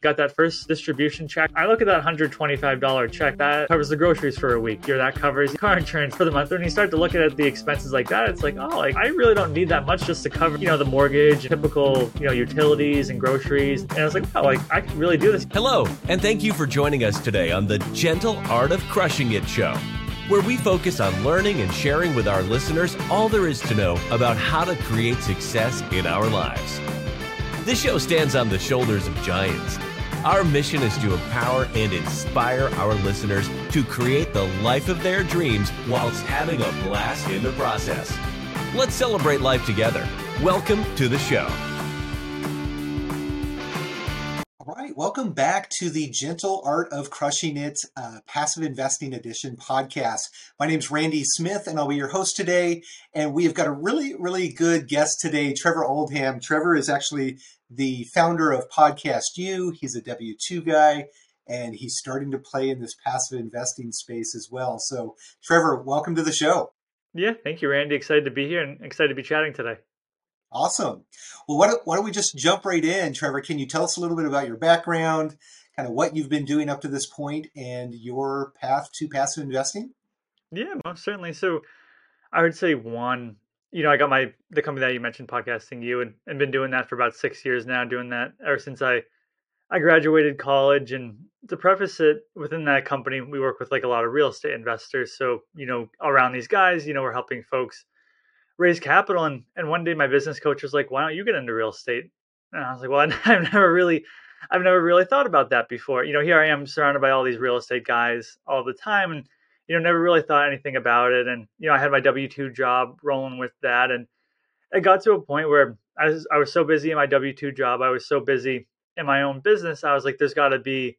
got that first distribution check. I look at that $125 check that covers the groceries for a week, or that covers car insurance for the month. When you start to look at the expenses like that, it's like, oh, like I really don't need that much just to cover, you know, the mortgage, typical, you know, utilities and groceries. And I was like, oh, like I can really do this. Hello, and thank you for joining us today on the Gentle Art of Crushing It show where we focus on learning and sharing with our listeners all there is to know about how to create success in our lives. This show stands on the shoulders of giants. Our mission is to empower and inspire our listeners to create the life of their dreams whilst having a blast in the process. Let's celebrate life together. Welcome to the show. Welcome back to the Gentle Art of Crushing It uh, Passive Investing Edition podcast. My name is Randy Smith, and I'll be your host today. And we have got a really, really good guest today, Trevor Oldham. Trevor is actually the founder of Podcast U. He's a W 2 guy, and he's starting to play in this passive investing space as well. So, Trevor, welcome to the show. Yeah, thank you, Randy. Excited to be here and excited to be chatting today. Awesome. Well, why don't, we just jump right in? Trevor, can you tell us a little bit about your background, kind of what you've been doing up to this point, and your path to passive investing? Yeah, most certainly. So I would say one, you know, I got my the company that you mentioned, podcasting you, and, and been doing that for about six years now, doing that ever since I I graduated college. And to preface it, within that company, we work with like a lot of real estate investors. So, you know, around these guys, you know, we're helping folks raise capital. And, and one day my business coach was like, why don't you get into real estate? And I was like, well, I've never really, I've never really thought about that before. You know, here I am surrounded by all these real estate guys all the time and, you know, never really thought anything about it. And, you know, I had my W 2 job rolling with that. And it got to a point where I was, I was so busy in my W 2 job. I was so busy in my own business. I was like, there's got to be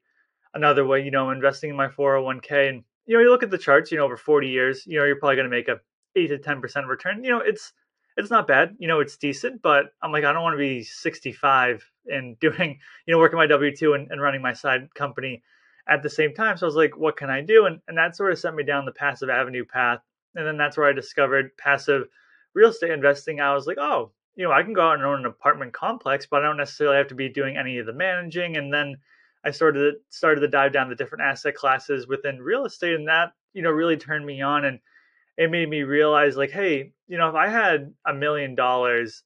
another way, you know, investing in my 401k. And, you know, you look at the charts, you know, over 40 years, you know, you're probably going to make a eight to ten percent return. You know, it's it's not bad. You know, it's decent, but I'm like, I don't want to be 65 and doing, you know, working my W two and, and running my side company at the same time. So I was like, what can I do? And and that sort of sent me down the passive avenue path. And then that's where I discovered passive real estate investing. I was like, oh, you know, I can go out and own an apartment complex, but I don't necessarily have to be doing any of the managing. And then I started started to dive down the different asset classes within real estate, and that you know really turned me on and it made me realize like, hey, you know, if I had a million dollars,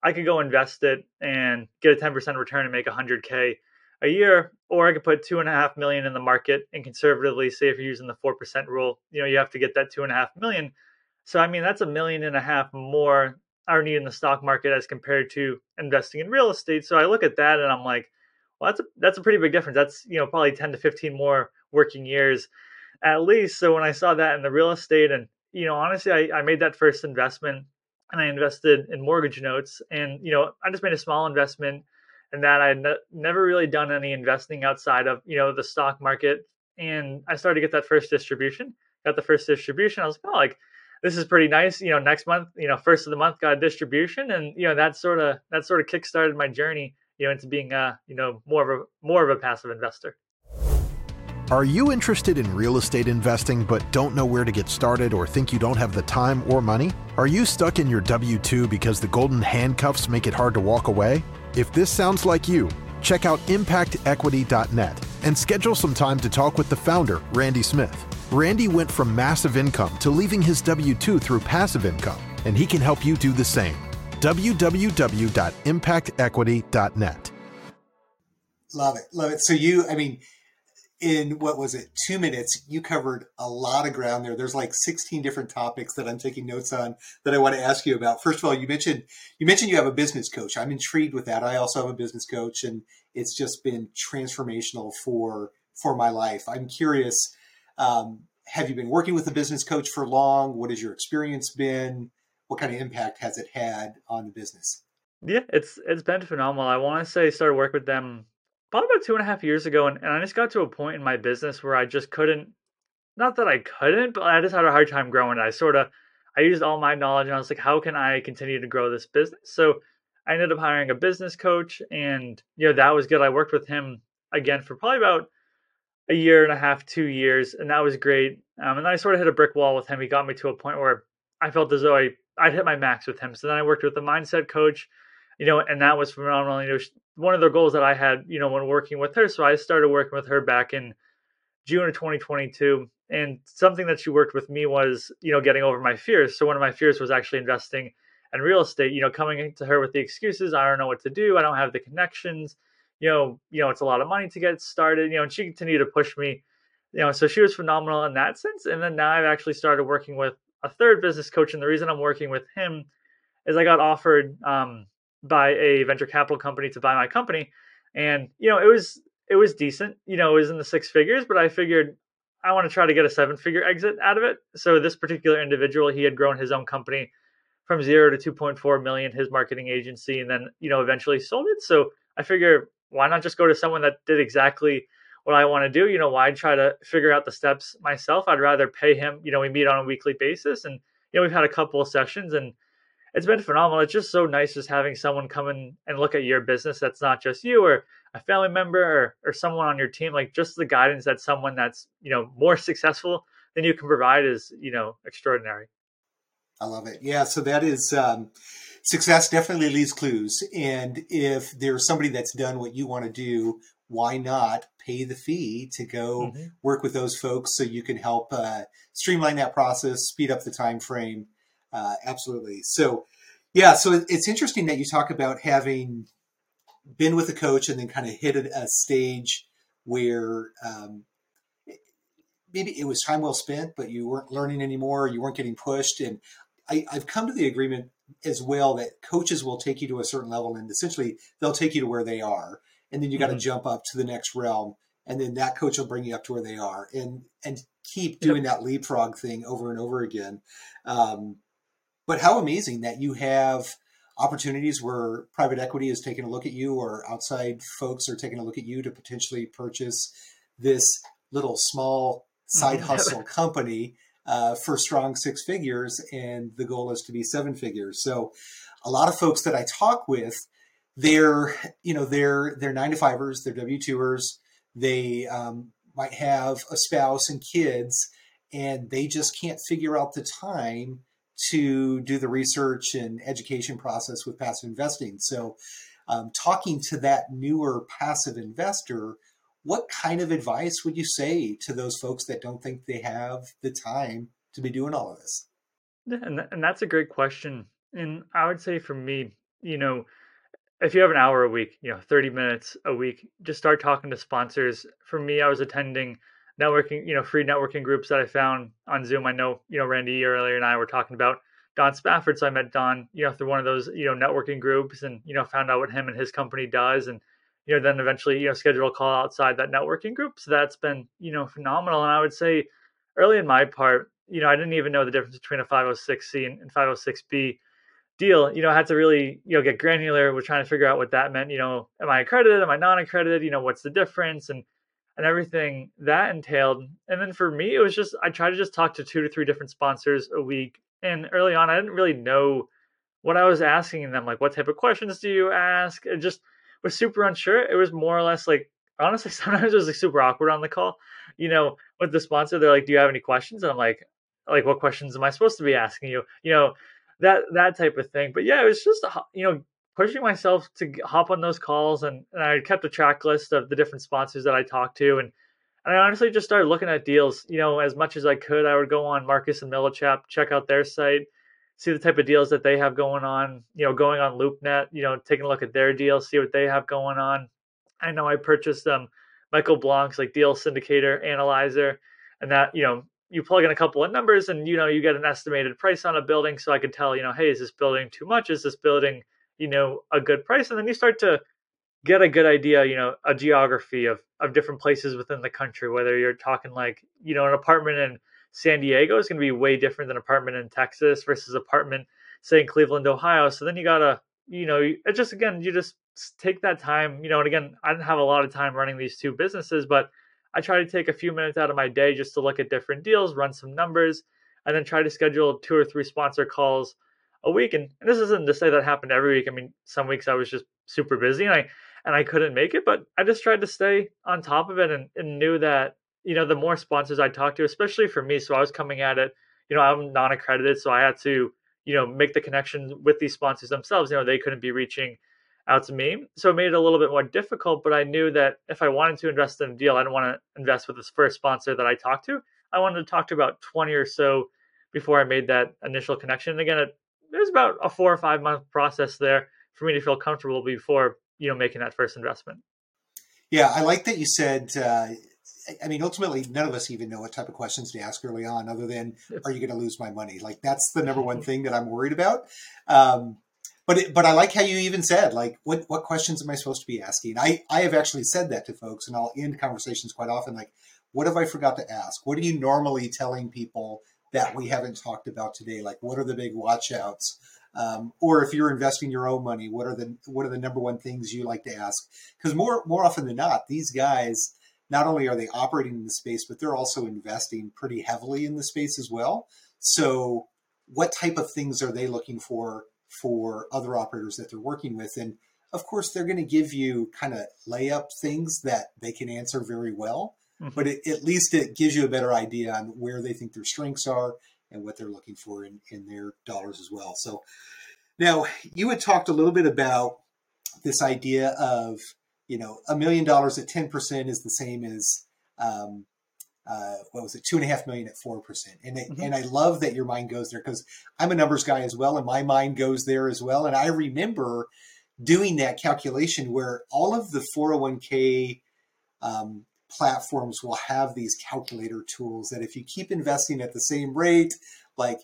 I could go invest it and get a 10% return and make 100K a year, or I could put two and a half million in the market and conservatively say if you're using the 4% rule, you know, you have to get that two and a half million. So, I mean, that's a million and a half more I need in the stock market as compared to investing in real estate. So I look at that and I'm like, well, that's a, that's a pretty big difference. That's, you know, probably 10 to 15 more working years at least. So when I saw that in the real estate and you know, honestly, I, I made that first investment and I invested in mortgage notes. And, you know, I just made a small investment and that I had ne- never really done any investing outside of, you know, the stock market. And I started to get that first distribution, got the first distribution. I was like, oh, like, this is pretty nice. You know, next month, you know, first of the month got a distribution. And, you know, that sort of, that sort of kickstarted my journey, you know, into being, a you know, more of a, more of a passive investor. Are you interested in real estate investing but don't know where to get started or think you don't have the time or money? Are you stuck in your W 2 because the golden handcuffs make it hard to walk away? If this sounds like you, check out impactequity.net and schedule some time to talk with the founder, Randy Smith. Randy went from massive income to leaving his W 2 through passive income, and he can help you do the same. www.impactequity.net. Love it. Love it. So, you, I mean, in what was it two minutes you covered a lot of ground there. There's like 16 different topics that i'm taking notes on that i want to ask you about. First of all you mentioned you mentioned you have a business coach. I'm intrigued with that. I also have a business coach and it's just been transformational for for my life. I'm curious um, have you been working with a business coach for long? What has your experience been? What kind of impact has it had on the business? Yeah it's it's been phenomenal. I want to say started work with them probably about two and a half years ago, and, and I just got to a point in my business where I just couldn't. Not that I couldn't, but I just had a hard time growing. I sort of, I used all my knowledge, and I was like, how can I continue to grow this business? So I ended up hiring a business coach, and you know that was good. I worked with him again for probably about a year and a half, two years, and that was great. Um, and then I sort of hit a brick wall with him. He got me to a point where I felt as though I I'd hit my max with him. So then I worked with a mindset coach, you know, and that was phenomenal. You know, one of the goals that I had, you know, when working with her. So I started working with her back in June of 2022. And something that she worked with me was, you know, getting over my fears. So one of my fears was actually investing in real estate, you know, coming to her with the excuses, I don't know what to do, I don't have the connections, you know, you know, it's a lot of money to get started, you know, and she continued to push me, you know, so she was phenomenal in that sense. And then now I've actually started working with a third business coach. And the reason I'm working with him is I got offered um, by a venture capital company to buy my company. And, you know, it was it was decent. You know, it was in the six figures, but I figured I want to try to get a seven figure exit out of it. So this particular individual, he had grown his own company from zero to 2.4 million, his marketing agency, and then, you know, eventually sold it. So I figure why not just go to someone that did exactly what I want to do? You know, why try to figure out the steps myself? I'd rather pay him, you know, we meet on a weekly basis and, you know, we've had a couple of sessions and it's been phenomenal. It's just so nice just having someone come in and look at your business that's not just you or a family member or, or someone on your team like just the guidance that someone that's you know more successful than you can provide is you know extraordinary i love it yeah so that is um, success definitely leaves clues and if there's somebody that's done what you want to do why not pay the fee to go mm-hmm. work with those folks so you can help uh, streamline that process speed up the time frame uh, absolutely so yeah so it's interesting that you talk about having been with a coach and then kind of hit a stage where um, maybe it was time well spent, but you weren't learning anymore, you weren't getting pushed. And I, I've come to the agreement as well that coaches will take you to a certain level and essentially they'll take you to where they are. And then you got to mm-hmm. jump up to the next realm. And then that coach will bring you up to where they are and, and keep doing yep. that leapfrog thing over and over again. Um, but how amazing that you have opportunities where private equity is taking a look at you or outside folks are taking a look at you to potentially purchase this little small side mm-hmm. hustle company uh, for strong six figures and the goal is to be seven figures so a lot of folks that i talk with they're you know they're they're nine to fivers they're w2ers they um, might have a spouse and kids and they just can't figure out the time to do the research and education process with passive investing. So, um, talking to that newer passive investor, what kind of advice would you say to those folks that don't think they have the time to be doing all of this? And, and that's a great question. And I would say for me, you know, if you have an hour a week, you know, 30 minutes a week, just start talking to sponsors. For me, I was attending networking, you know, free networking groups that I found on Zoom. I know, you know, Randy earlier and I were talking about Don Spafford. So I met Don, you know, through one of those, you know, networking groups and, you know, found out what him and his company does. And, you know, then eventually, you know, schedule a call outside that networking group. So that's been, you know, phenomenal. And I would say early in my part, you know, I didn't even know the difference between a 506C and 506B deal. You know, I had to really, you know, get granular with trying to figure out what that meant. You know, am I accredited? Am I non accredited? You know, what's the difference? And, and everything that entailed. And then for me, it was just I tried to just talk to two to three different sponsors a week. And early on, I didn't really know what I was asking them, like what type of questions do you ask? It just was super unsure. It was more or less like honestly, sometimes it was like super awkward on the call. You know, with the sponsor, they're like, "Do you have any questions?" And I'm like, "Like, what questions am I supposed to be asking you?" You know, that that type of thing. But yeah, it was just uh, you know pushing myself to hop on those calls and, and I kept a track list of the different sponsors that I talked to and and I honestly just started looking at deals, you know, as much as I could. I would go on Marcus and Millichap, check out their site, see the type of deals that they have going on, you know, going on LoopNet, you know, taking a look at their deals, see what they have going on. I know I purchased um Michael Blank's like deal syndicator analyzer and that, you know, you plug in a couple of numbers and you know you get an estimated price on a building so I could tell, you know, hey, is this building too much? Is this building you know a good price and then you start to get a good idea you know a geography of of different places within the country whether you're talking like you know an apartment in san diego is going to be way different than an apartment in texas versus apartment say in cleveland ohio. So then you gotta you know just again you just take that time you know and again i didn't have a lot of time running these two businesses but i try to take a few minutes out of my day just to look at different deals run some numbers and then try to schedule two or three sponsor calls a week. And, and this isn't to say that happened every week. I mean, some weeks I was just super busy and I and I couldn't make it, but I just tried to stay on top of it and, and knew that, you know, the more sponsors I talked to, especially for me, so I was coming at it, you know, I'm non-accredited, so I had to, you know, make the connection with these sponsors themselves. You know, they couldn't be reaching out to me. So it made it a little bit more difficult, but I knew that if I wanted to invest in a deal, I didn't want to invest with this first sponsor that I talked to. I wanted to talk to about 20 or so before I made that initial connection. And again, it, was about a four or five month process there for me to feel comfortable before, you know, making that first investment. Yeah, I like that you said uh, I mean, ultimately, none of us even know what type of questions to ask early on, other than "Are you going to lose my money?" Like that's the number one thing that I'm worried about. Um, but it, but I like how you even said like, what what questions am I supposed to be asking? I I have actually said that to folks, and I'll end conversations quite often like, "What have I forgot to ask? What are you normally telling people that we haven't talked about today? Like, what are the big watchouts?" Um, or if you're investing your own money, what are the what are the number one things you like to ask? Because more more often than not, these guys not only are they operating in the space, but they're also investing pretty heavily in the space as well. So, what type of things are they looking for for other operators that they're working with? And of course, they're going to give you kind of layup things that they can answer very well, mm-hmm. but it, at least it gives you a better idea on where they think their strengths are and what they're looking for in, in their dollars as well. So, now you had talked a little bit about this idea of you know, a million dollars at 10% is the same as, um, uh, what was it, two and a half million at 4%. And, mm-hmm. and I love that your mind goes there because I'm a numbers guy as well. And my mind goes there as well. And I remember doing that calculation where all of the 401k um, platforms will have these calculator tools that if you keep investing at the same rate, like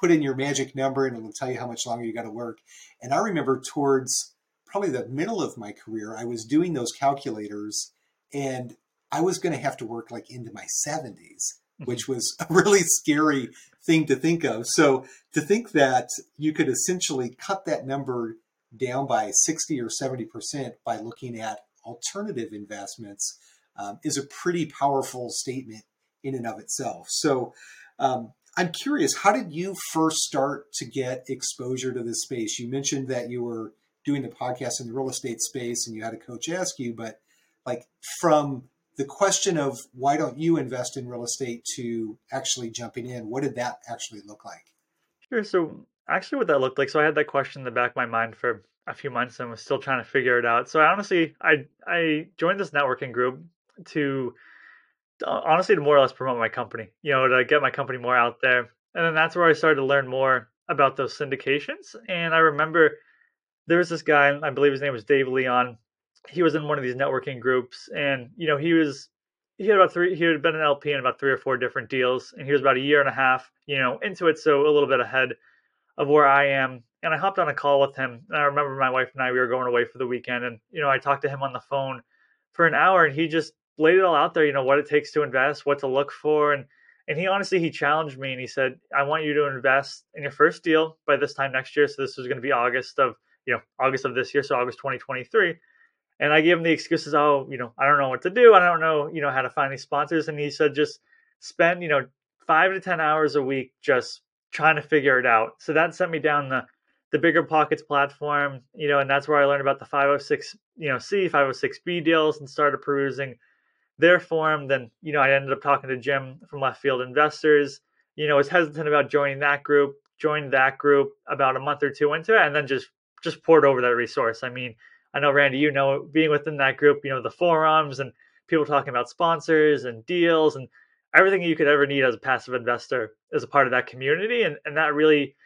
put in your magic number and it'll tell you how much longer you got to work. And I remember towards probably the middle of my career, I was doing those calculators and I was going to have to work like into my 70s, mm-hmm. which was a really scary thing to think of. So to think that you could essentially cut that number down by 60 or 70% by looking at alternative investments um, is a pretty powerful statement in and of itself. So um, I'm curious, how did you first start to get exposure to this space? You mentioned that you were doing the podcast in the real estate space and you had a coach ask you, but like from the question of why don't you invest in real estate to actually jumping in, what did that actually look like? Sure. So actually what that looked like, so I had that question in the back of my mind for a few months and was still trying to figure it out. So I honestly I I joined this networking group to uh, honestly to more or less promote my company, you know, to get my company more out there. And then that's where I started to learn more about those syndications. And I remember there was this guy, I believe his name was Dave Leon. He was in one of these networking groups, and you know he was he had about three he had been an LP in about three or four different deals, and he was about a year and a half, you know, into it, so a little bit ahead of where I am. And I hopped on a call with him, and I remember my wife and I we were going away for the weekend, and you know I talked to him on the phone for an hour, and he just laid it all out there, you know, what it takes to invest, what to look for, and and he honestly he challenged me and he said, I want you to invest in your first deal by this time next year. So this was going to be August of you know August of this year, so August 2023. And I gave him the excuses, oh, you know, I don't know what to do. I don't know, you know, how to find these sponsors. And he said, just spend, you know, five to ten hours a week just trying to figure it out. So that sent me down the the BiggerPockets platform, you know, and that's where I learned about the 506, you know, C, 506B deals and started perusing their form. Then, you know, I ended up talking to Jim from Left Field Investors. You know, was hesitant about joining that group, joined that group about a month or two into it, and then just just poured over that resource. I mean, I know Randy, you know, being within that group, you know, the forums and people talking about sponsors and deals and everything you could ever need as a passive investor is a part of that community. And, and that really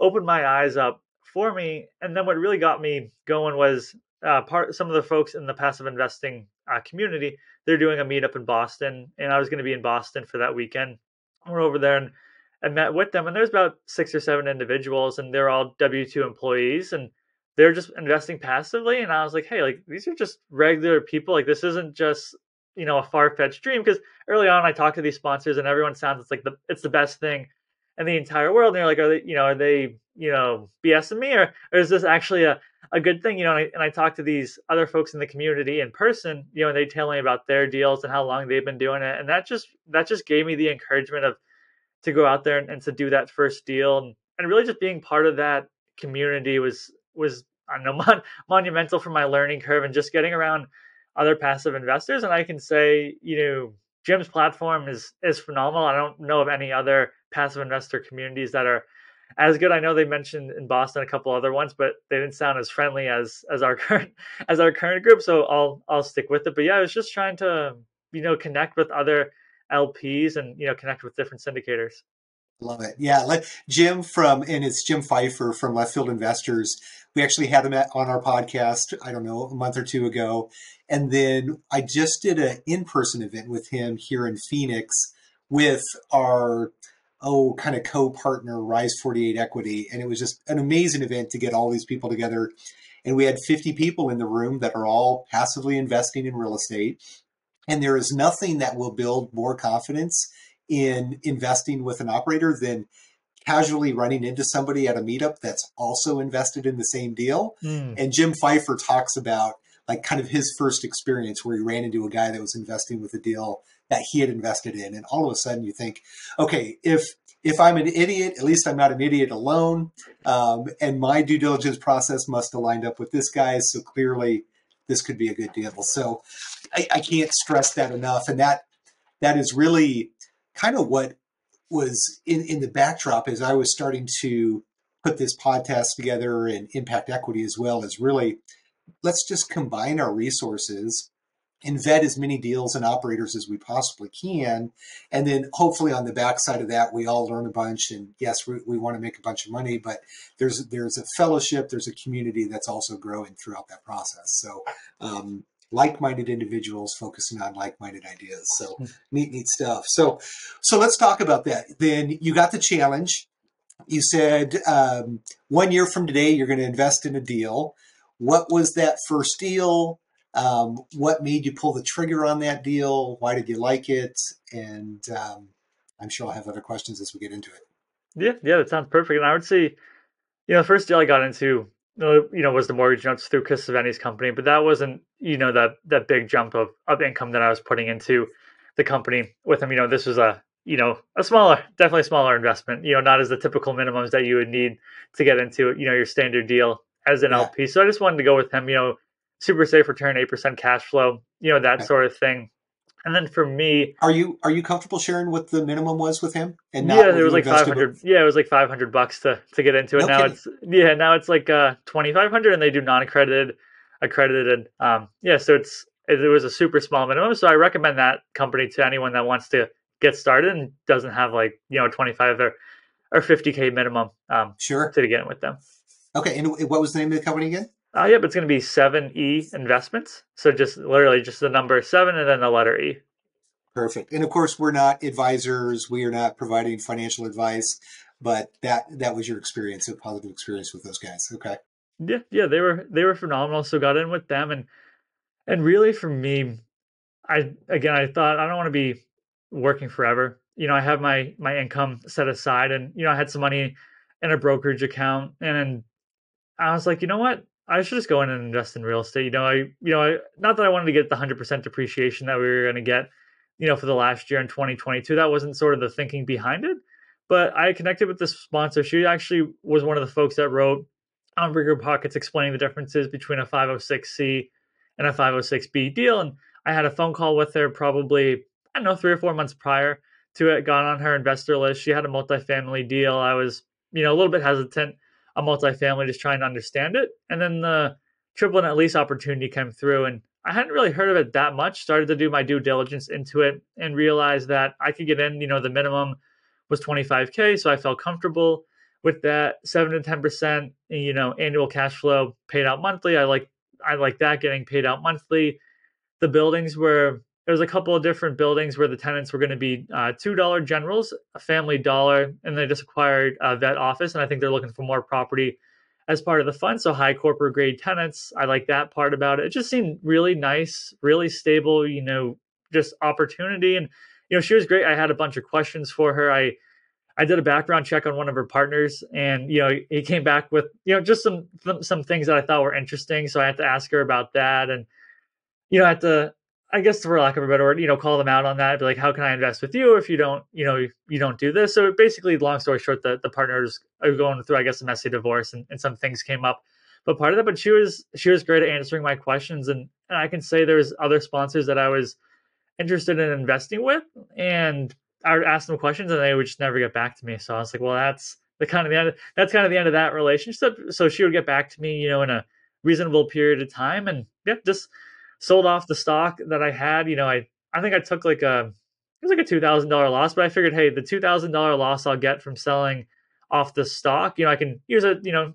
opened my eyes up for me. And then what really got me going was uh, part some of the folks in the passive investing uh, community. They're doing a meetup in Boston, and I was going to be in Boston for that weekend. We're over there, and I met with them, and there's about six or seven individuals, and they're all W two employees, and they're just investing passively. And I was like, hey, like these are just regular people. Like this isn't just you know a far fetched dream. Because early on, I talked to these sponsors, and everyone sounds it's like the it's the best thing in the entire world. And they're like, are they you know are they you know BSing me or, or is this actually a a good thing, you know, and I, and I talked to these other folks in the community in person, you know, and they tell me about their deals and how long they've been doing it, and that just that just gave me the encouragement of to go out there and, and to do that first deal, and, and really just being part of that community was was I don't know mon- monumental for my learning curve and just getting around other passive investors. And I can say, you know, Jim's platform is is phenomenal. I don't know of any other passive investor communities that are as good. I know they mentioned in Boston a couple other ones, but they didn't sound as friendly as as our current as our current group. So I'll I'll stick with it. But yeah, I was just trying to you know connect with other LPs and you know connect with different syndicators. Love it. Yeah, let Jim from and it's Jim Pfeiffer from Left Field Investors. We actually had him on our podcast. I don't know a month or two ago, and then I just did an in-person event with him here in Phoenix with our oh kind of co-partner Rise 48 Equity, and it was just an amazing event to get all these people together. And we had 50 people in the room that are all passively investing in real estate. And there is nothing that will build more confidence in investing with an operator than casually running into somebody at a meetup that's also invested in the same deal. Mm. And Jim Pfeiffer talks about like kind of his first experience where he ran into a guy that was investing with a deal that he had invested in. And all of a sudden you think, okay, if if I'm an idiot, at least I'm not an idiot alone. Um, and my due diligence process must have lined up with this guy's. So clearly this could be a good deal. So I, I can't stress that enough. And that that is really kind of what was in, in the backdrop as I was starting to put this podcast together and impact equity as well is really let's just combine our resources and vet as many deals and operators as we possibly can. And then hopefully on the backside of that, we all learn a bunch. And yes, we, we want to make a bunch of money, but there's there's a fellowship, there's a community that's also growing throughout that process. So um, like-minded individuals focusing on like-minded ideas. So neat, neat stuff. So, so let's talk about that. Then you got the challenge. You said um, one year from today you're going to invest in a deal. What was that first deal? Um, what made you pull the trigger on that deal? Why did you like it? And um, I'm sure I'll have other questions as we get into it. Yeah, yeah, that sounds perfect. And I would say, you know, the first deal I got into you know, was the mortgage notes through Chris Seveney's company, but that wasn't, you know, that that big jump of, of income that I was putting into the company with him. You know, this was a, you know, a smaller, definitely smaller investment, you know, not as the typical minimums that you would need to get into, you know, your standard deal as an yeah. LP. So I just wanted to go with him, you know, super safe return, 8% cash flow, you know, that okay. sort of thing. And then for me, are you are you comfortable sharing what the minimum was with him? And yeah, it was like five hundred. Yeah, it was like five hundred bucks to to get into it. No now kidding. it's yeah, now it's like uh twenty five hundred, and they do non accredited, accredited. Um, yeah, so it's it, it was a super small minimum. So I recommend that company to anyone that wants to get started and doesn't have like you know twenty five or or fifty k minimum. Um, sure. To get in with them. Okay, and what was the name of the company again? Uh, yeah, but it's going to be 7E Investments. So just literally just the number 7 and then the letter E. Perfect. And of course, we're not advisors. We are not providing financial advice, but that that was your experience, a positive experience with those guys. Okay. Yeah, yeah, they were they were phenomenal. So got in with them and and really for me, I again I thought I don't want to be working forever. You know, I have my my income set aside and you know, I had some money in a brokerage account and I was like, you know what? I should just go in and invest in real estate. You know, I, you know, I, not that I wanted to get the hundred percent depreciation that we were going to get, you know, for the last year in 2022. That wasn't sort of the thinking behind it. But I connected with this sponsor. She actually was one of the folks that wrote on BiggerPockets explaining the differences between a 506c and a 506b deal. And I had a phone call with her probably, I don't know, three or four months prior to it, got on her investor list. She had a multifamily deal. I was, you know, a little bit hesitant a multifamily, just trying to understand it. And then the triple net lease opportunity came through, and I hadn't really heard of it that much. Started to do my due diligence into it and realized that I could get in. You know, the minimum was 25k, so I felt comfortable with that. Seven to 10 percent, you know, annual cash flow paid out monthly. I like I like that getting paid out monthly. The buildings were there was a couple of different buildings where the tenants were going to be uh, two dollar generals, a family dollar, and they just acquired a vet office, and I think they're looking for more property as part of the fund. So high corporate grade tenants, I like that part about it. It just seemed really nice, really stable, you know, just opportunity, and you know, she was great. I had a bunch of questions for her. I I did a background check on one of her partners, and you know, he came back with you know just some some things that I thought were interesting. So I had to ask her about that, and you know, I had to I guess for lack of a better word, you know, call them out on that. Be like, how can I invest with you if you don't, you know, you don't do this? So basically, long story short, the, the partners are going through, I guess, a messy divorce and, and some things came up. But part of that, but she was she was great at answering my questions, and, and I can say there's other sponsors that I was interested in investing with, and I would ask them questions and they would just never get back to me. So I was like, well, that's the kind of the end. That's kind of the end of that relationship. So she would get back to me, you know, in a reasonable period of time, and yeah, just sold off the stock that I had. You know, I I think I took like a it was like a two thousand dollar loss, but I figured, hey, the two thousand dollar loss I'll get from selling off the stock, you know, I can use it, you know,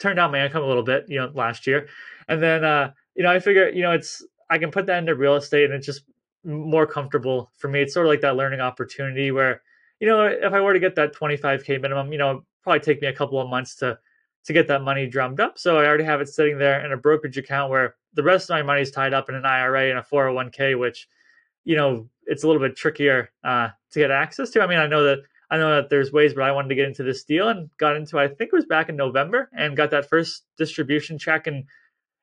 turn down my income a little bit, you know, last year, and then uh, you know, I figure, you know, it's I can put that into real estate, and it's just more comfortable for me. It's sort of like that learning opportunity where, you know, if I were to get that 25k minimum, you know, probably take me a couple of months to to get that money drummed up. So I already have it sitting there in a brokerage account where the rest of my money is tied up in an IRA and a 401k, which, you know, it's a little bit trickier uh, to get access to. I mean, I know that I know that there's ways, but I wanted to get into this deal and got into. I think it was back in November and got that first distribution check in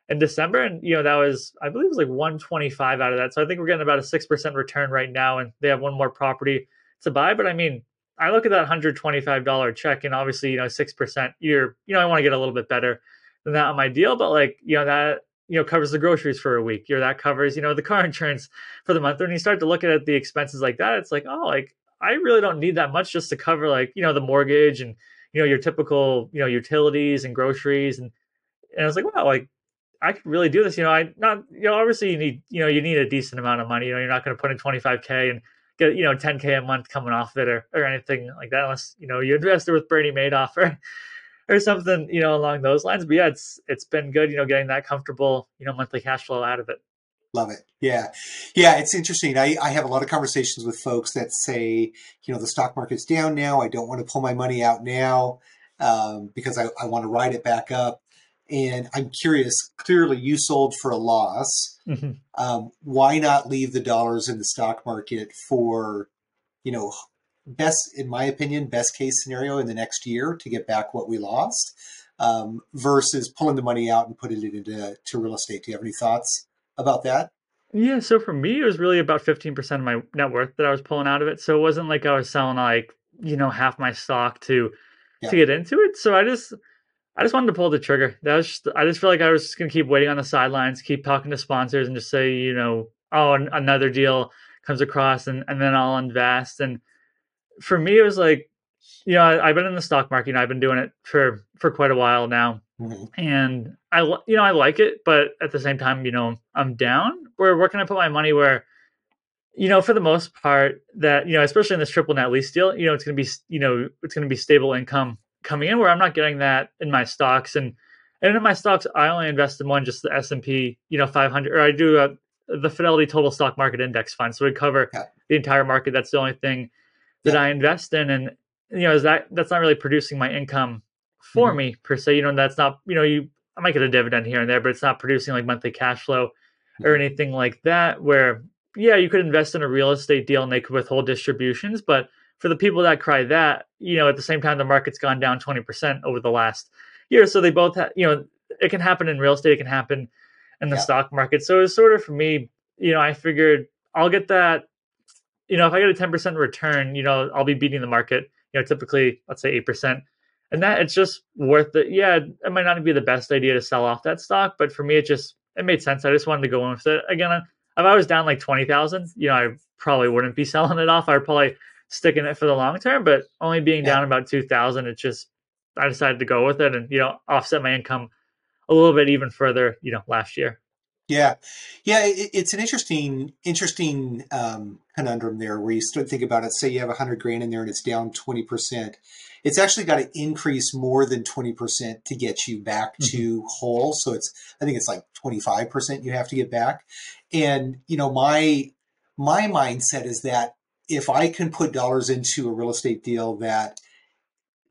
in December, and you know that was I believe it was like 125 out of that. So I think we're getting about a six percent return right now, and they have one more property to buy. But I mean, I look at that $125 check, and obviously, you know, six percent. You're, you know, I want to get a little bit better than that on my deal, but like, you know, that you know covers the groceries for a week. Know, that covers, you know, the car insurance for the month. When you start to look at the expenses like that, it's like, oh, like I really don't need that much just to cover like, you know, the mortgage and you know your typical, you know, utilities and groceries and and I was like, wow, like I could really do this. You know, I not you know obviously you need you know you need a decent amount of money. You know, you're not going to put in 25k and get you know 10k a month coming off it or or anything like that unless you know you invested with Bernie Madoff or or something you know along those lines. But yeah, it's it's been good. You know, getting that comfortable you know monthly cash flow out of it. Love it. Yeah. Yeah. It's interesting. I, I have a lot of conversations with folks that say, you know, the stock market's down now. I don't want to pull my money out now um, because I, I want to ride it back up. And I'm curious, clearly you sold for a loss. Mm-hmm. Um, why not leave the dollars in the stock market for, you know, best, in my opinion, best case scenario in the next year to get back what we lost um, versus pulling the money out and putting it into to real estate? Do you have any thoughts about that? Yeah, so for me, it was really about 15% of my net worth that I was pulling out of it. So it wasn't like I was selling like, you know, half my stock to yeah. to get into it. So I just I just wanted to pull the trigger. That was just, I just feel like I was just gonna keep waiting on the sidelines, keep talking to sponsors, and just say, you know, oh, another deal comes across, and and then I'll invest. And for me, it was like, you know, I, have been in the stock market. You know, I've been doing it for for quite a while now, mm-hmm. and I, you know, I like it, but at the same time, you know, I'm down. Where where can I put my money? Where you know, for the most part, that you know, especially in this triple net lease deal, you know, it's going to be, you know, it's going to be stable income coming in where I'm not getting that in my stocks and and in my stocks I only invest in one just the S&P you know 500 or I do a, the Fidelity Total Stock Market Index fund so we cover yeah. the entire market that's the only thing that yeah. I invest in and you know is that that's not really producing my income for mm-hmm. me per se you know that's not you know you I might get a dividend here and there but it's not producing like monthly cash flow mm-hmm. or anything like that where yeah you could invest in a real estate deal and they could withhold distributions but for the people that cry that, you know, at the same time, the market's gone down 20% over the last year. So they both have, you know, it can happen in real estate, it can happen in the yeah. stock market. So it's sort of for me, you know, I figured I'll get that, you know, if I get a 10% return, you know, I'll be beating the market, you know, typically, let's say 8%. And that it's just worth it. Yeah, it might not be the best idea to sell off that stock, but for me, it just, it made sense. I just wanted to go in with it. Again, if I was down like 20,000, you know, I probably wouldn't be selling it off. I'd probably stick in it for the long term, but only being yeah. down about 2000, it's just, I decided to go with it and, you know, offset my income a little bit even further, you know, last year. Yeah. Yeah. It, it's an interesting, interesting um, conundrum there where you start to think about it. Say you have a hundred grand in there and it's down 20%. It's actually got to increase more than 20% to get you back mm-hmm. to whole. So it's, I think it's like 25% you have to get back. And, you know, my, my mindset is that if I can put dollars into a real estate deal that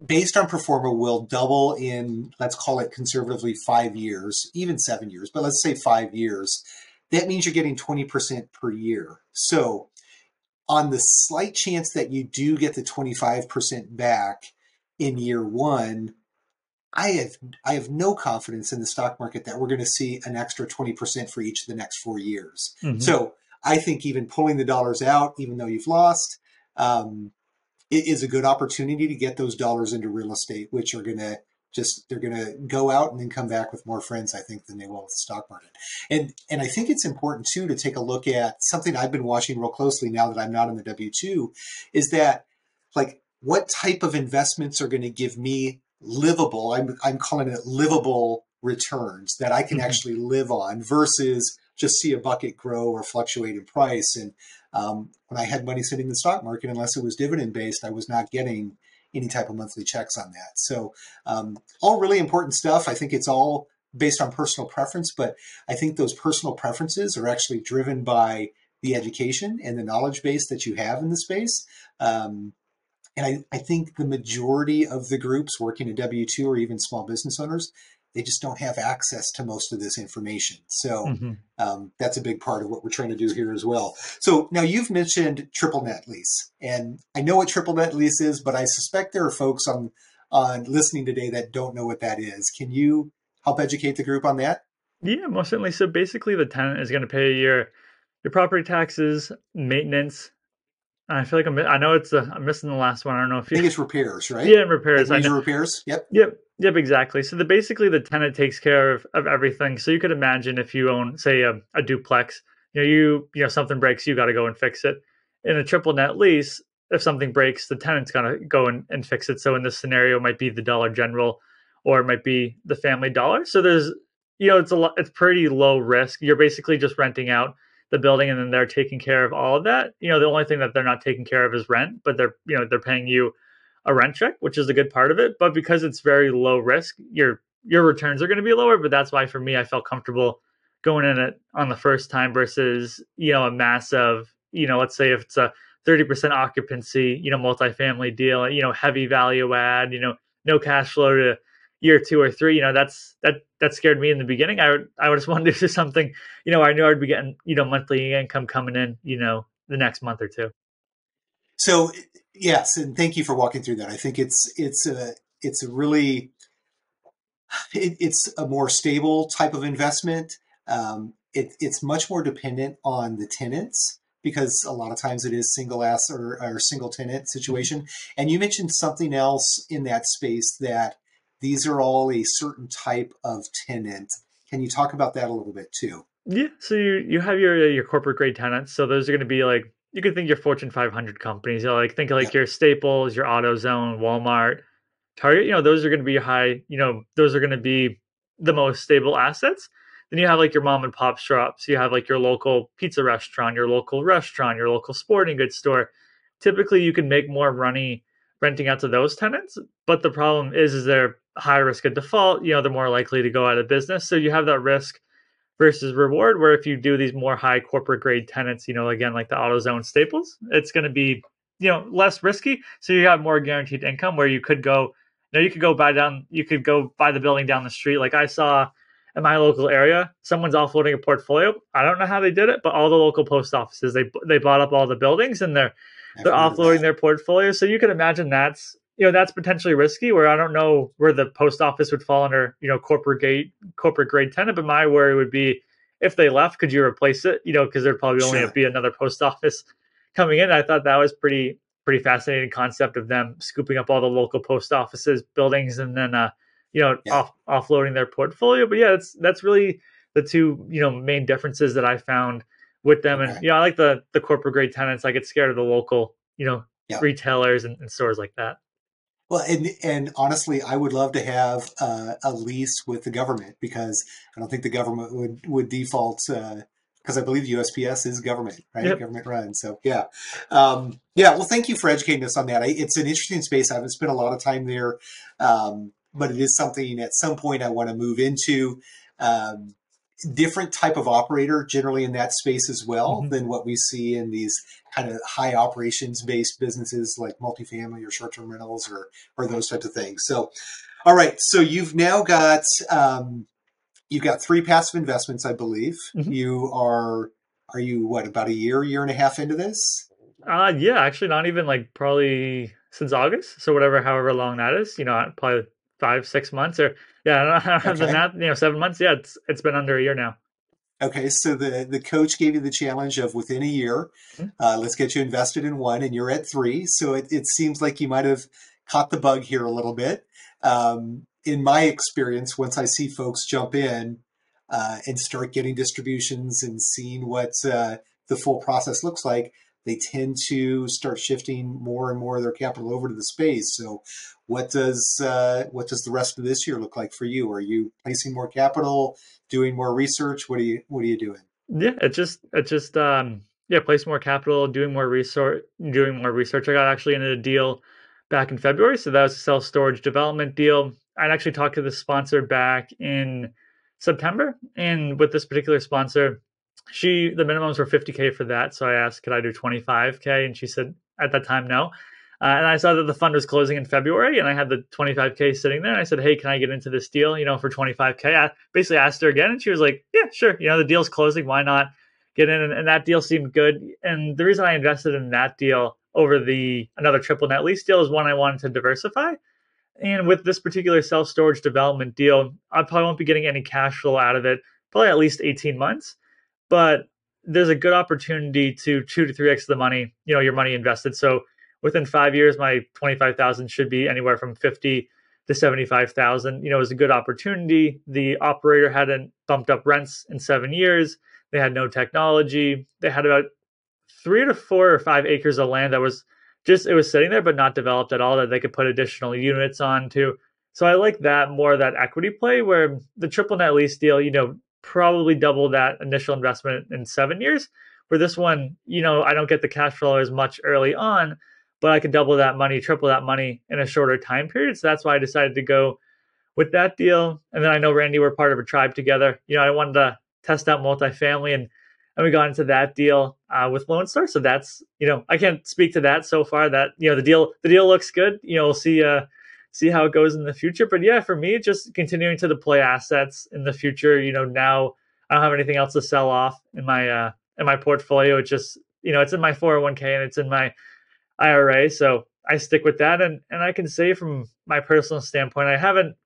based on pro forma will double in let's call it conservatively five years even seven years but let's say five years. That means you're getting 20% per year. So on the slight chance that you do get the 25% back in year one i have i have no confidence in the stock market that we're going to see an extra 20% for each of the next four years. Mm-hmm. so I think even pulling the dollars out, even though you've lost, um, it is a good opportunity to get those dollars into real estate, which are going to just they're going to go out and then come back with more friends, I think, than they will with the stock market. And and I think it's important too to take a look at something I've been watching real closely now that I'm not in the W two, is that like what type of investments are going to give me livable, I'm, I'm calling it livable returns that I can mm-hmm. actually live on versus just see a bucket grow or fluctuate in price. And um, when I had money sitting in the stock market, unless it was dividend based, I was not getting any type of monthly checks on that. So, um, all really important stuff. I think it's all based on personal preference, but I think those personal preferences are actually driven by the education and the knowledge base that you have in the space. Um, and I, I think the majority of the groups working at W 2 or even small business owners, they just don't have access to most of this information. So mm-hmm. um, that's a big part of what we're trying to do here as well. So now you've mentioned triple net lease, and I know what triple net lease is, but I suspect there are folks on on listening today that don't know what that is. Can you help educate the group on that? Yeah, most certainly. So basically, the tenant is going to pay your your property taxes, maintenance, I feel like I'm. I know it's. A, I'm missing the last one. I don't know if you. I think it's repairs, right? Yeah, repairs. Like major repairs. Yep. Yep. Yep. Exactly. So the basically the tenant takes care of, of everything. So you could imagine if you own, say, a, a duplex, you know, you you know something breaks, you got to go and fix it. In a triple net lease, if something breaks, the tenant's gonna go and, and fix it. So in this scenario, it might be the Dollar General, or it might be the Family Dollar. So there's, you know, it's a lot. It's pretty low risk. You're basically just renting out the building and then they're taking care of all of that. You know, the only thing that they're not taking care of is rent, but they're, you know, they're paying you a rent check, which is a good part of it. But because it's very low risk, your your returns are going to be lower. But that's why for me, I felt comfortable going in it on the first time versus, you know, a massive, you know, let's say if it's a 30% occupancy, you know, multifamily deal, you know, heavy value add, you know, no cash flow to year two or three, you know, that's that that scared me in the beginning. I would I would just want to do something, you know, I knew I'd be getting, you know, monthly income coming in, you know, the next month or two. So yes, and thank you for walking through that. I think it's it's a it's a really it, it's a more stable type of investment. Um, it, it's much more dependent on the tenants because a lot of times it is single ass or, or single tenant situation. And you mentioned something else in that space that these are all a certain type of tenant. Can you talk about that a little bit too? Yeah, so you you have your uh, your corporate grade tenants. So those are going to be like you can think your Fortune 500 companies. You know, like think like yeah. your Staples, your AutoZone, Walmart, Target. You know, those are going to be high. You know, those are going to be the most stable assets. Then you have like your mom and pop shops. You have like your local pizza restaurant, your local restaurant, your local sporting goods store. Typically, you can make more money renting out to those tenants. But the problem is, is they're high risk of default, you know, they're more likely to go out of business. So you have that risk versus reward where if you do these more high corporate grade tenants, you know, again, like the AutoZone staples, it's going to be, you know, less risky. So you have more guaranteed income where you could go, you know, you could go buy down, you could go buy the building down the street. Like I saw in my local area, someone's offloading a portfolio. I don't know how they did it, but all the local post offices, they, they bought up all the buildings and they're, they're offloading their portfolio. So you can imagine that's you know that's potentially risky where i don't know where the post office would fall under you know corporate grade corporate grade tenant but my worry would be if they left could you replace it? You know because there'd probably only be another post office coming in. I thought that was pretty pretty fascinating concept of them scooping up all the local post offices buildings and then uh you know yeah. off offloading their portfolio. But yeah that's that's really the two you know main differences that i found with them. Okay. and you know i like the the corporate grade tenants. I get scared of the local you know yeah. retailers and, and stores like that well, and and honestly, I would love to have uh, a lease with the government because I don't think the government would would default because uh, I believe USPS is government, right? Yep. Government run. So yeah, um, yeah. Well, thank you for educating us on that. I, it's an interesting space. I haven't spent a lot of time there, um, but it is something at some point I want to move into. Um, different type of operator generally in that space as well mm-hmm. than what we see in these kind of high operations based businesses like multifamily or short term rentals or or those types of things. So, all right, so you've now got um, you've got three passive investments, I believe. Mm-hmm. You are are you what about a year, year and a half into this? Uh yeah, actually not even like probably since August. So whatever, however long that is, you know, probably five, six months or yeah, I don't that, you know, seven months. Yeah, it's it's been under a year now. Okay, so the the coach gave you the challenge of within a year, mm-hmm. uh, let's get you invested in one, and you're at three. So it, it seems like you might have caught the bug here a little bit. Um, in my experience, once I see folks jump in uh, and start getting distributions and seeing what uh, the full process looks like, they tend to start shifting more and more of their capital over to the space. So, what does uh, what does the rest of this year look like for you? Are you placing more capital, doing more research? What are you What are you doing? Yeah, it just it just um yeah, place more capital, doing more research, doing more research. I got actually into a deal back in February, so that was a self storage development deal. I'd actually talked to the sponsor back in September, and with this particular sponsor, she the minimums were 50k for that. So I asked, could I do 25k, and she said at that time no. Uh, and I saw that the fund was closing in February, and I had the 25k sitting there. And I said, "Hey, can I get into this deal? You know, for 25k i basically asked her again, and she was like, "Yeah, sure. You know, the deal's closing. Why not get in?" And, and that deal seemed good. And the reason I invested in that deal over the another triple net lease deal is one I wanted to diversify. And with this particular self storage development deal, I probably won't be getting any cash flow out of it, probably at least 18 months. But there's a good opportunity to two to three x the money, you know, your money invested. So within five years, my 25,000 should be anywhere from 50 to 75,000. You know, it was a good opportunity. The operator hadn't bumped up rents in seven years. They had no technology. They had about three to four or five acres of land that was just it was sitting there but not developed at all that they could put additional units on to. So I like that more that equity play where the triple net lease deal, you know, probably double that initial investment in seven years. For this one, you know, I don't get the cash flow as much early on, but I could double that money, triple that money in a shorter time period. So that's why I decided to go with that deal. And then I know Randy, we're part of a tribe together. You know, I wanted to test out multifamily and and we got into that deal uh, with Lone Star. So that's you know I can't speak to that so far. That you know the deal the deal looks good. You know we'll see uh, see how it goes in the future. But yeah, for me, just continuing to deploy assets in the future. You know now I don't have anything else to sell off in my uh, in my portfolio. It just you know it's in my 401k and it's in my IRA. So I stick with that. And and I can say from my personal standpoint, I haven't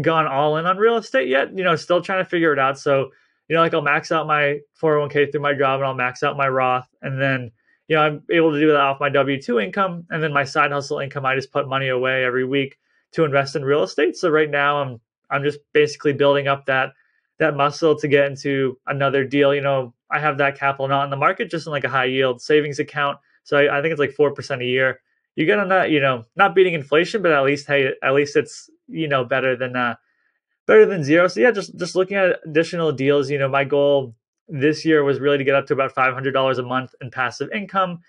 gone all in on real estate yet. You know, still trying to figure it out. So you know, like I'll max out my 401k through my job and I'll max out my Roth. And then, you know, I'm able to do that off my W 2 income. And then my side hustle income, I just put money away every week to invest in real estate. So right now I'm, I'm just basically building up that, that muscle to get into another deal. You know, I have that capital not in the market, just in like a high yield savings account. So I, I think it's like 4% a year. You get on that, you know, not beating inflation, but at least, hey, at least it's, you know, better than, uh, better than zero. So yeah, just just looking at additional deals. You know, my goal this year was really to get up to about five hundred dollars a month in passive income.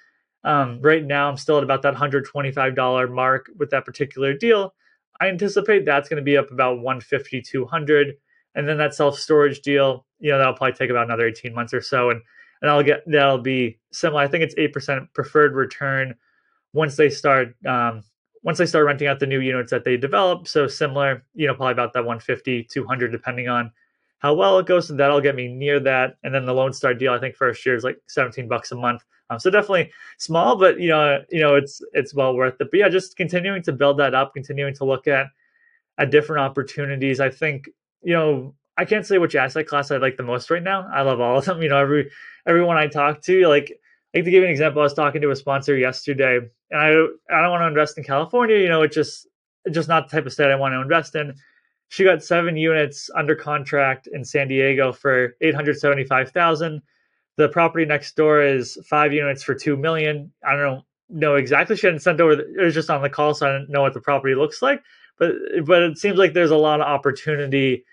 Um, right now, I'm still at about that hundred twenty five dollar mark with that particular deal. I anticipate that's going to be up about 150, 200. And then that self storage deal, you know, that'll probably take about another 18 months or so. And, and I'll get, that'll be similar. I think it's 8% preferred return once they start um, once they start renting out the new units that they develop, so similar, you know, probably about that 150, 200, depending on how well it goes. So that'll get me near that. And then the Lone Star deal, I think first year is like 17 bucks a month. Um, so definitely small, but you know, you know, it's it's well worth it. But yeah, just continuing to build that up, continuing to look at at different opportunities. I think you know, I can't say which asset class I like the most right now. I love all of them. You know, every everyone I talk to, like like to give you an example, I was talking to a sponsor yesterday, and I I don't want to invest in California. You know, it's just it's just not the type of state I want to invest in. She got seven units under contract in San Diego for eight hundred seventy five thousand. The property next door is five units for two million. I don't know exactly. She hadn't sent over. The, it was just on the call, so I didn't know what the property looks like. But but it seems like there's a lot of opportunity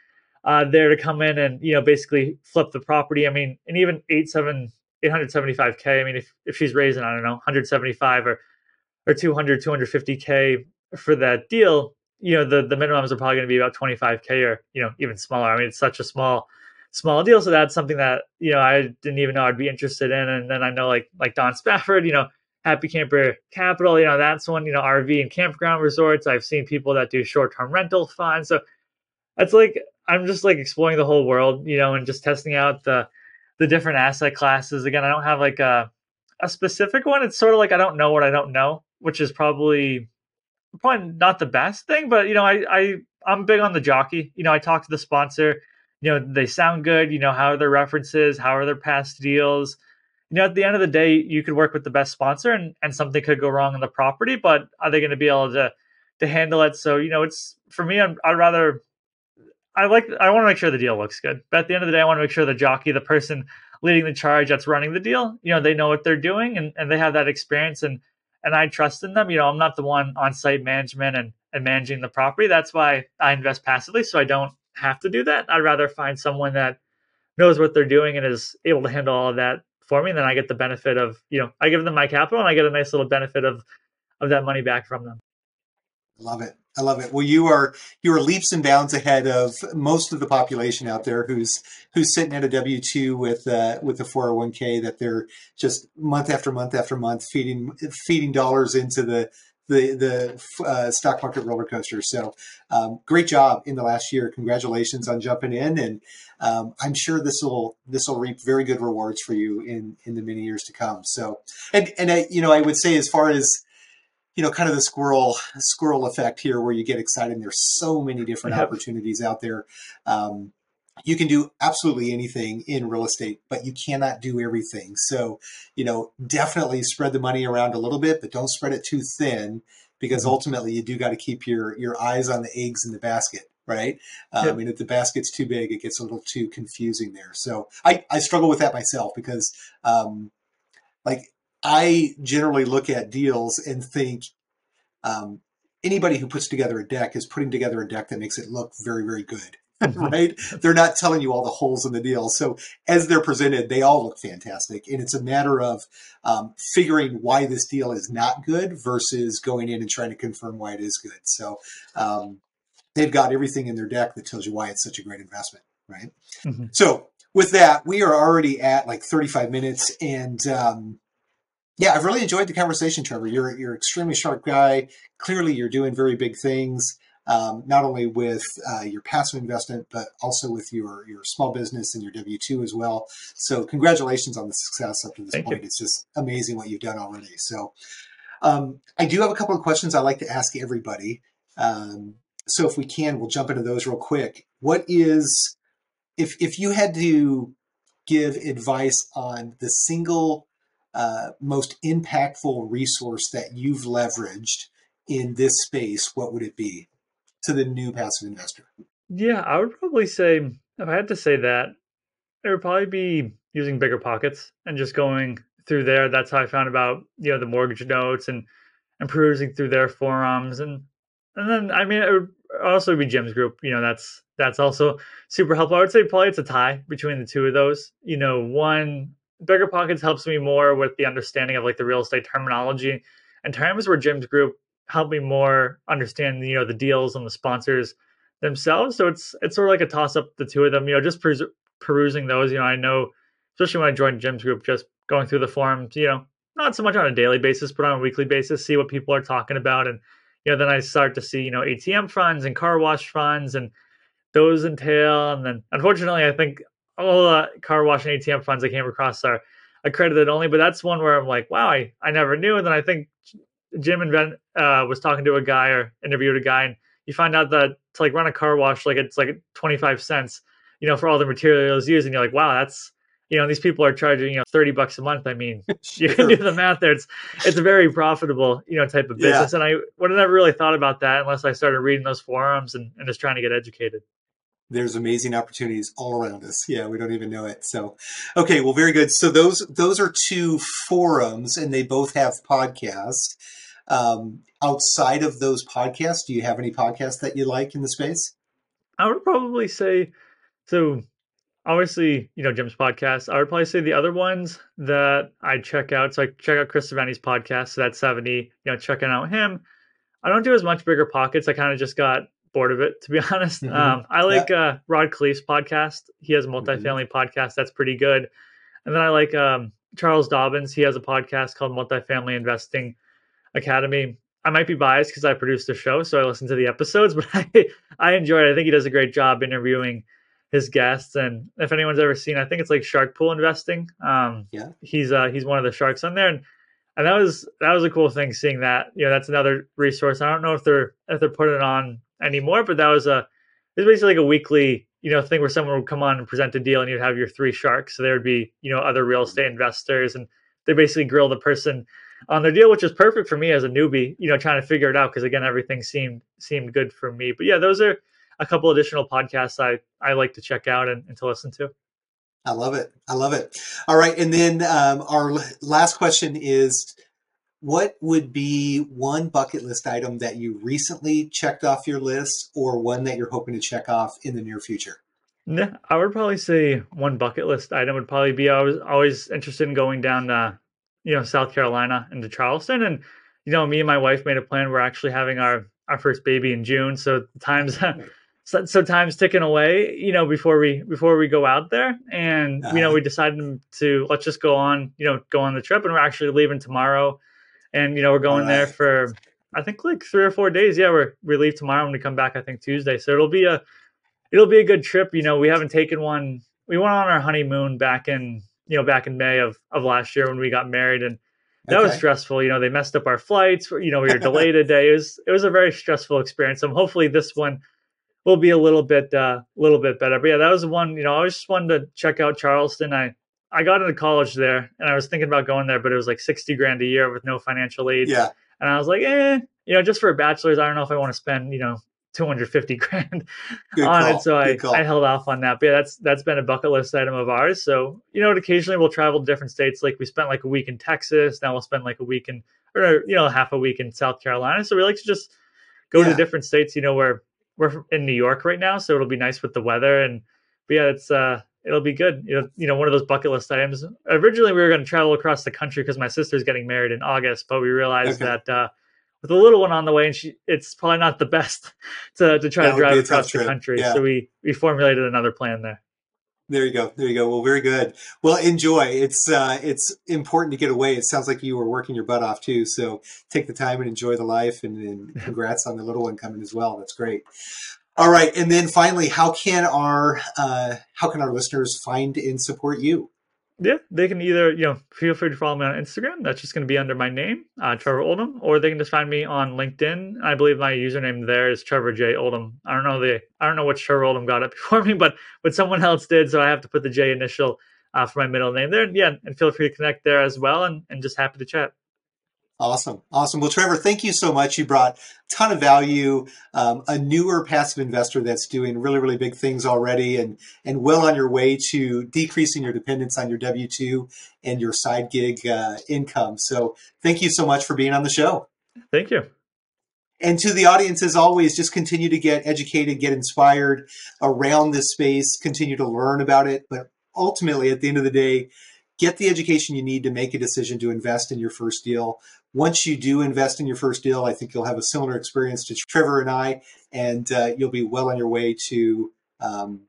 uh, there to come in and you know basically flip the property. I mean, and even eight seven 875k. I mean, if if she's raising, I don't know, 175 or or 200, 250k for that deal, you know, the the minimums are probably going to be about 25k or you know even smaller. I mean, it's such a small small deal, so that's something that you know I didn't even know I'd be interested in. And then I know like like Don Spafford, you know, Happy Camper Capital, you know, that's one, you know, RV and campground resorts. I've seen people that do short term rental funds, so it's like I'm just like exploring the whole world, you know, and just testing out the the different asset classes. Again, I don't have like a a specific one. It's sort of like I don't know what I don't know, which is probably probably not the best thing. But you know, I I I'm big on the jockey. You know, I talk to the sponsor. You know, they sound good. You know, how are their references? How are their past deals? You know, at the end of the day, you could work with the best sponsor, and and something could go wrong in the property. But are they going to be able to to handle it? So you know, it's for me. I'm, I'd rather I like I want to make sure the deal looks good. But at the end of the day, I want to make sure the jockey, the person leading the charge that's running the deal. You know, they know what they're doing and, and they have that experience and and I trust in them. You know, I'm not the one on site management and, and managing the property. That's why I invest passively. So I don't have to do that. I'd rather find someone that knows what they're doing and is able to handle all of that for me. And then I get the benefit of, you know, I give them my capital and I get a nice little benefit of of that money back from them. Love it. I love it. Well, you are you are leaps and bounds ahead of most of the population out there who's who's sitting at a W two with uh, with a four hundred one k that they're just month after month after month feeding feeding dollars into the the the uh, stock market roller coaster. So, um, great job in the last year. Congratulations on jumping in, and um, I'm sure this will this will reap very good rewards for you in in the many years to come. So, and and I, you know, I would say as far as you know, kind of the squirrel squirrel effect here, where you get excited. And there's so many different yep. opportunities out there. Um, you can do absolutely anything in real estate, but you cannot do everything. So, you know, definitely spread the money around a little bit, but don't spread it too thin because mm-hmm. ultimately you do got to keep your your eyes on the eggs in the basket right? Um, yep. And if the basket's too big, it gets a little too confusing there. So I, I struggle with that myself because, um, like, I generally look at deals and think um, anybody who puts together a deck is putting together a deck that makes it look very, very good. right? They're not telling you all the holes in the deal. So as they're presented, they all look fantastic. And it's a matter of um, figuring why this deal is not good versus going in and trying to confirm why it is good. So um, they've got everything in their deck that tells you why it's such a great investment, right? Mm-hmm. So with that, we are already at like 35 minutes and um, yeah, I've really enjoyed the conversation, Trevor. You're you're extremely sharp guy. Clearly, you're doing very big things, um, not only with uh, your passive investment, but also with your your small business and your W two as well. So, congratulations on the success up to this Thank point. You. It's just amazing what you've done already. So, um, I do have a couple of questions I like to ask everybody. Um, so, if we can, we'll jump into those real quick. What is if if you had to give advice on the single uh, most impactful resource that you've leveraged in this space, what would it be to the new passive investor? Yeah, I would probably say, if I had to say that, it would probably be using BiggerPockets and just going through there. That's how I found about you know the mortgage notes and and perusing through their forums and and then I mean it would also be Jim's group. You know that's that's also super helpful. I would say probably it's a tie between the two of those. You know, one BiggerPockets helps me more with the understanding of like the real estate terminology and terms where Jim's group helped me more understand you know the deals and the sponsors themselves. So it's it's sort of like a toss up the two of them. You know, just perusing those. You know, I know especially when I joined Jim's group, just going through the forums. You know, not so much on a daily basis, but on a weekly basis, see what people are talking about, and you know, then I start to see you know ATM funds and car wash funds and those entail. And then unfortunately, I think all the car wash and ATM funds I came across are accredited only, but that's one where I'm like, wow, I, I never knew. And then I think Jim and Ben uh, was talking to a guy or interviewed a guy, and you find out that to like run a car wash, like it's like 25 cents, you know, for all the materials used. And you're like, wow, that's, you know, these people are charging, you know, 30 bucks a month. I mean, sure. you can do the math there. It's, it's a very profitable, you know, type of business. Yeah. And I would have never really thought about that unless I started reading those forums and, and just trying to get educated there's amazing opportunities all around us. Yeah, we don't even know it. So, okay, well, very good. So those those are two forums, and they both have podcasts. Um, outside of those podcasts, do you have any podcasts that you like in the space? I would probably say so. Obviously, you know Jim's podcast. I would probably say the other ones that I check out. So I check out Chris Seveney's podcast. So that's seventy. You know, checking out him. I don't do as much BiggerPockets. I kind of just got bored of it to be honest. Mm-hmm. Um, I like yeah. uh, Rod Khleif's podcast. He has a mm-hmm. multifamily mm-hmm. podcast that's pretty good, and then I like um, Charles Dobens. He has a podcast called Multifamily Investing Academy. I might be biased because I produced the show, so I listen to the episodes, but I, I enjoy it. I think he does a great job interviewing his guests. And if anyone's ever seen, I think it's like Shark Pool Investing. Um, yeah, he's uh, he's one of the sharks on there, and and that was that was a cool thing seeing that. You know, that's another resource. I don't know if they're if they're putting it on anymore, but that was a it was basically like a weekly you know thing where someone would come on and present a deal, and you'd have your three sharks. So there would be you know other real estate investors, and they basically grill the person on their deal, which is perfect for me as a newbie. You know, trying to figure it out because again, everything seemed seemed good for me. But yeah, those are a couple additional podcasts I I like to check out and, and to listen to. I love it. I love it. All right. And then um, our last question is what would be one bucket list item that you recently checked off your list or one that you're hoping to check off in the near future? I would probably say one bucket list item would probably be I was always interested in going down to, you know, South Carolina into Charleston. And, you know, me and my wife made a plan. We're actually having our, our first baby in June. So times so, so time's ticking away, you know, before we before we go out there. And, uh-huh. you know, uh-huh. we decided to let's just go on, you know, go on the trip and we're actually leaving tomorrow. And, you know, we're going right. there for I think like three or four days. Yeah, we're we leave tomorrow and we come back I think Tuesday. So it'll be a it'll be a good trip. You know, we haven't taken one. We went on our honeymoon back in you know back in May of of last year when we got married, and that okay. was stressful. You know, they messed up our flights. You know, we were delayed a day. It was it was a very stressful experience. So hopefully this one will be a little bit uh, a little bit better. But yeah, that was one. You know, I just wanted to check out Charleston. I I got into college there, and I was thinking about going there, but it was like sixty grand a year with no financial aid. Yeah. And I was like, eh, you know, just for a bachelor's, I don't know if I want to spend, you know, 250 grand Good on call. it. So I, I held off on that. But yeah, that's that's been a bucket list item of ours. So, you know, occasionally we'll travel to different states. Like we spent like a week in Texas. Now we'll spend like a week in or you know, half a week in South Carolina. So we like to just go yeah. to different states, you know, where we're in New York right now. So it'll be nice with the weather. And but yeah, it's uh it'll be good. You know, you know, one of those bucket list items. Originally we were going to travel across the country because my sister's getting married in August, but we realized okay. that uh with a little one on the way, and she it's probably not the best to to try that to drive across the country. Yeah. So we we formulated another plan there. There you go. There you go. Well, very good. Well, enjoy. It's uh, it's important to get away. It sounds like you were working your butt off too. So take the time and enjoy the life, and, and congrats on the little one coming as well. That's great. All right, and then finally, how can our uh, how can our listeners find and support you? Yeah, they can either, you know, feel free to follow me on Instagram. That's just going to be under my name, uh, Trevor Oldham, or they can just find me on LinkedIn. I believe my username there is Trevor J Oldham. I don't know the, I don't know which Trevor Oldham got it before me, but but someone else did, so I have to put the J initial uh, for my middle name there. Yeah, and feel free to connect there as well, and and just happy to chat. Awesome. Awesome. Well, Trevor, thank you so much. You brought a ton of value, um, a newer passive investor that's doing really, really big things already and, and well on your way to decreasing your dependence on your W 2 and your side gig uh, income. So thank you so much for being on the show. Thank you. And to the audience, as always, just continue to get educated, get inspired around this space, continue to learn about it. But ultimately, at the end of the day, get the education you need to make a decision to invest in your first deal once you do invest in your first deal, I think you'll have a similar experience to Trevor and I, and uh, you'll be well on your way to um,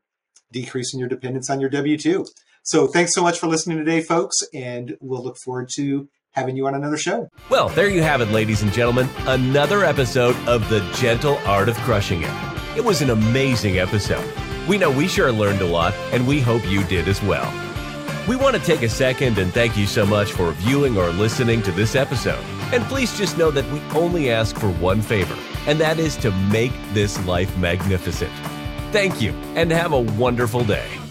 decreasing your dependence on your W 2. So thanks so much for listening today, folks, and we'll look forward to having you on another show. Well, there you have it, ladies and gentlemen. Another episode of The Gentle Art of Crushing It. It was an amazing episode. We know we sure learned a lot, and we hope you did as well. We want to take a second and thank you so much for viewing or listening to this episode. And please just know that we only ask for one favor, and that is to make this life magnificent. Thank you, and have a wonderful day.